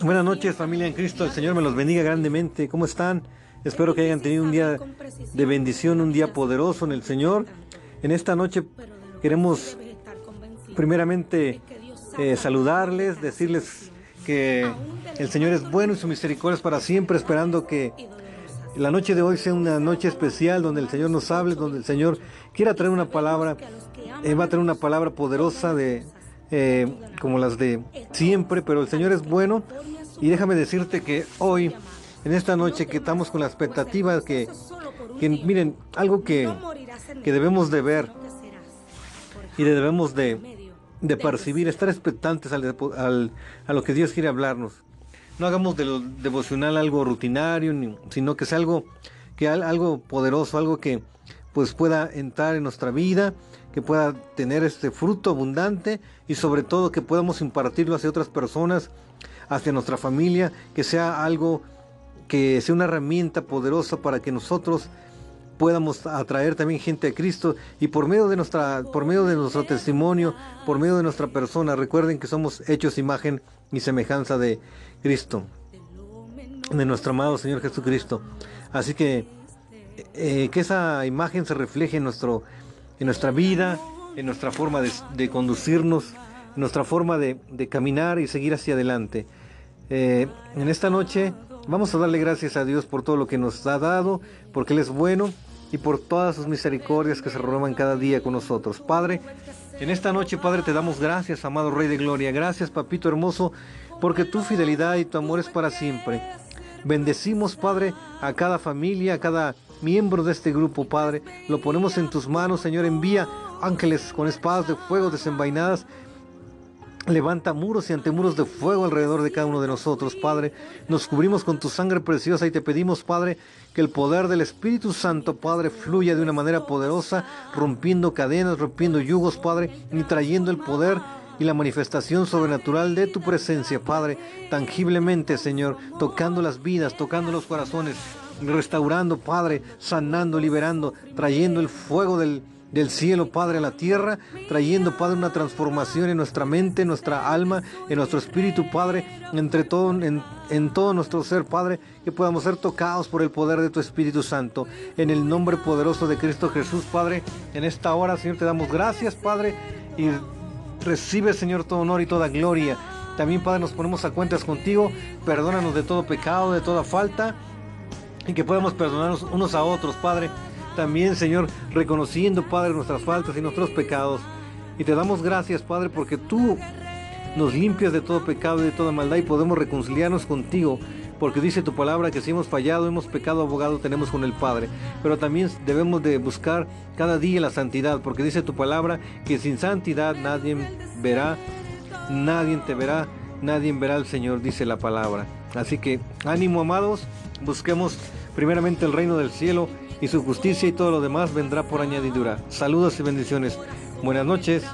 Buenas noches familia en Cristo, el Señor me los bendiga grandemente. ¿Cómo están? Espero que hayan tenido un día de bendición, un día poderoso en el Señor. En esta noche queremos primeramente eh, saludarles, decirles que el Señor es bueno y su misericordia es para siempre, esperando que la noche de hoy sea una noche especial donde el Señor nos hable, donde el Señor quiera traer una palabra, eh, va a traer una palabra poderosa de eh, como las de siempre, pero el Señor es bueno y déjame decirte que hoy, en esta noche que estamos con la expectativa que, miren, algo que, que debemos de ver y debemos de, de percibir, estar expectantes al, al, a lo que Dios quiere hablarnos. No hagamos de lo devocional algo rutinario, sino que sea algo, que algo poderoso, algo que pues pueda entrar en nuestra vida, que pueda tener este fruto abundante y sobre todo que podamos impartirlo hacia otras personas, hacia nuestra familia, que sea algo que sea una herramienta poderosa para que nosotros podamos atraer también gente a Cristo y por medio de nuestra por medio de nuestro testimonio, por medio de nuestra persona, recuerden que somos hechos imagen y semejanza de Cristo, de nuestro amado Señor Jesucristo. Así que eh, que esa imagen se refleje en nuestro en nuestra vida, en nuestra forma de, conducirnos, en nuestra forma de, caminar y seguir hacia adelante. Eh, en esta noche vamos a darle gracias a Dios por todo lo que nos ha dado, porque Él es bueno y por todas sus misericordias que se renovan cada día con nosotros. Padre, en esta noche, Padre, te damos gracias, amado Rey de Gloria. Gracias, Papito hermoso, porque tu fidelidad y tu amor es para siempre. Bendecimos, Padre, a cada familia, a cada miembro de este grupo, Padre. Lo ponemos en tus manos, Señor. Envía ángeles con espadas de fuego desenvainadas Levanta muros y antemuros de fuego alrededor de cada uno de nosotros, Padre. Nos cubrimos con tu sangre preciosa y te pedimos, Padre, que el poder del Espíritu Santo, Padre, fluya de una manera poderosa, rompiendo cadenas, rompiendo yugos, Padre, y trayendo el poder y la manifestación sobrenatural de tu presencia, Padre, tangiblemente, Señor, tocando las vidas, tocando los corazones, restaurando, Padre, sanando, liberando, trayendo el fuego del del cielo, Padre, a la tierra, trayendo, Padre, una transformación en nuestra mente, en nuestra alma, en nuestro espíritu, Padre, entre todo, en, en todo nuestro ser, Padre, que podamos ser tocados por el poder de tu Espíritu Santo. En el nombre poderoso de Cristo Jesús, Padre, en esta hora, Señor, te damos gracias, Padre, y recibe, Señor, todo honor y toda gloria. También, Padre, nos ponemos a cuentas contigo, perdónanos de todo pecado, de toda falta, y que podamos perdonarnos unos a otros, Padre también, Señor, reconociendo, Padre, nuestras faltas y nuestros pecados. Y te damos gracias, Padre, porque tú nos limpias de todo pecado y de toda maldad y podemos reconciliarnos contigo. Porque dice tu palabra que si hemos fallado, hemos pecado, abogado tenemos con el Padre. Pero también debemos de buscar cada día la santidad, porque dice tu palabra que sin santidad nadie verá, nadie te verá, nadie verá al Señor, dice la palabra. Así que ánimo, amados, busquemos primeramente el reino del cielo y su justicia y todo lo demás vendrá por añadidura. Saludos y bendiciones. Buenas noches.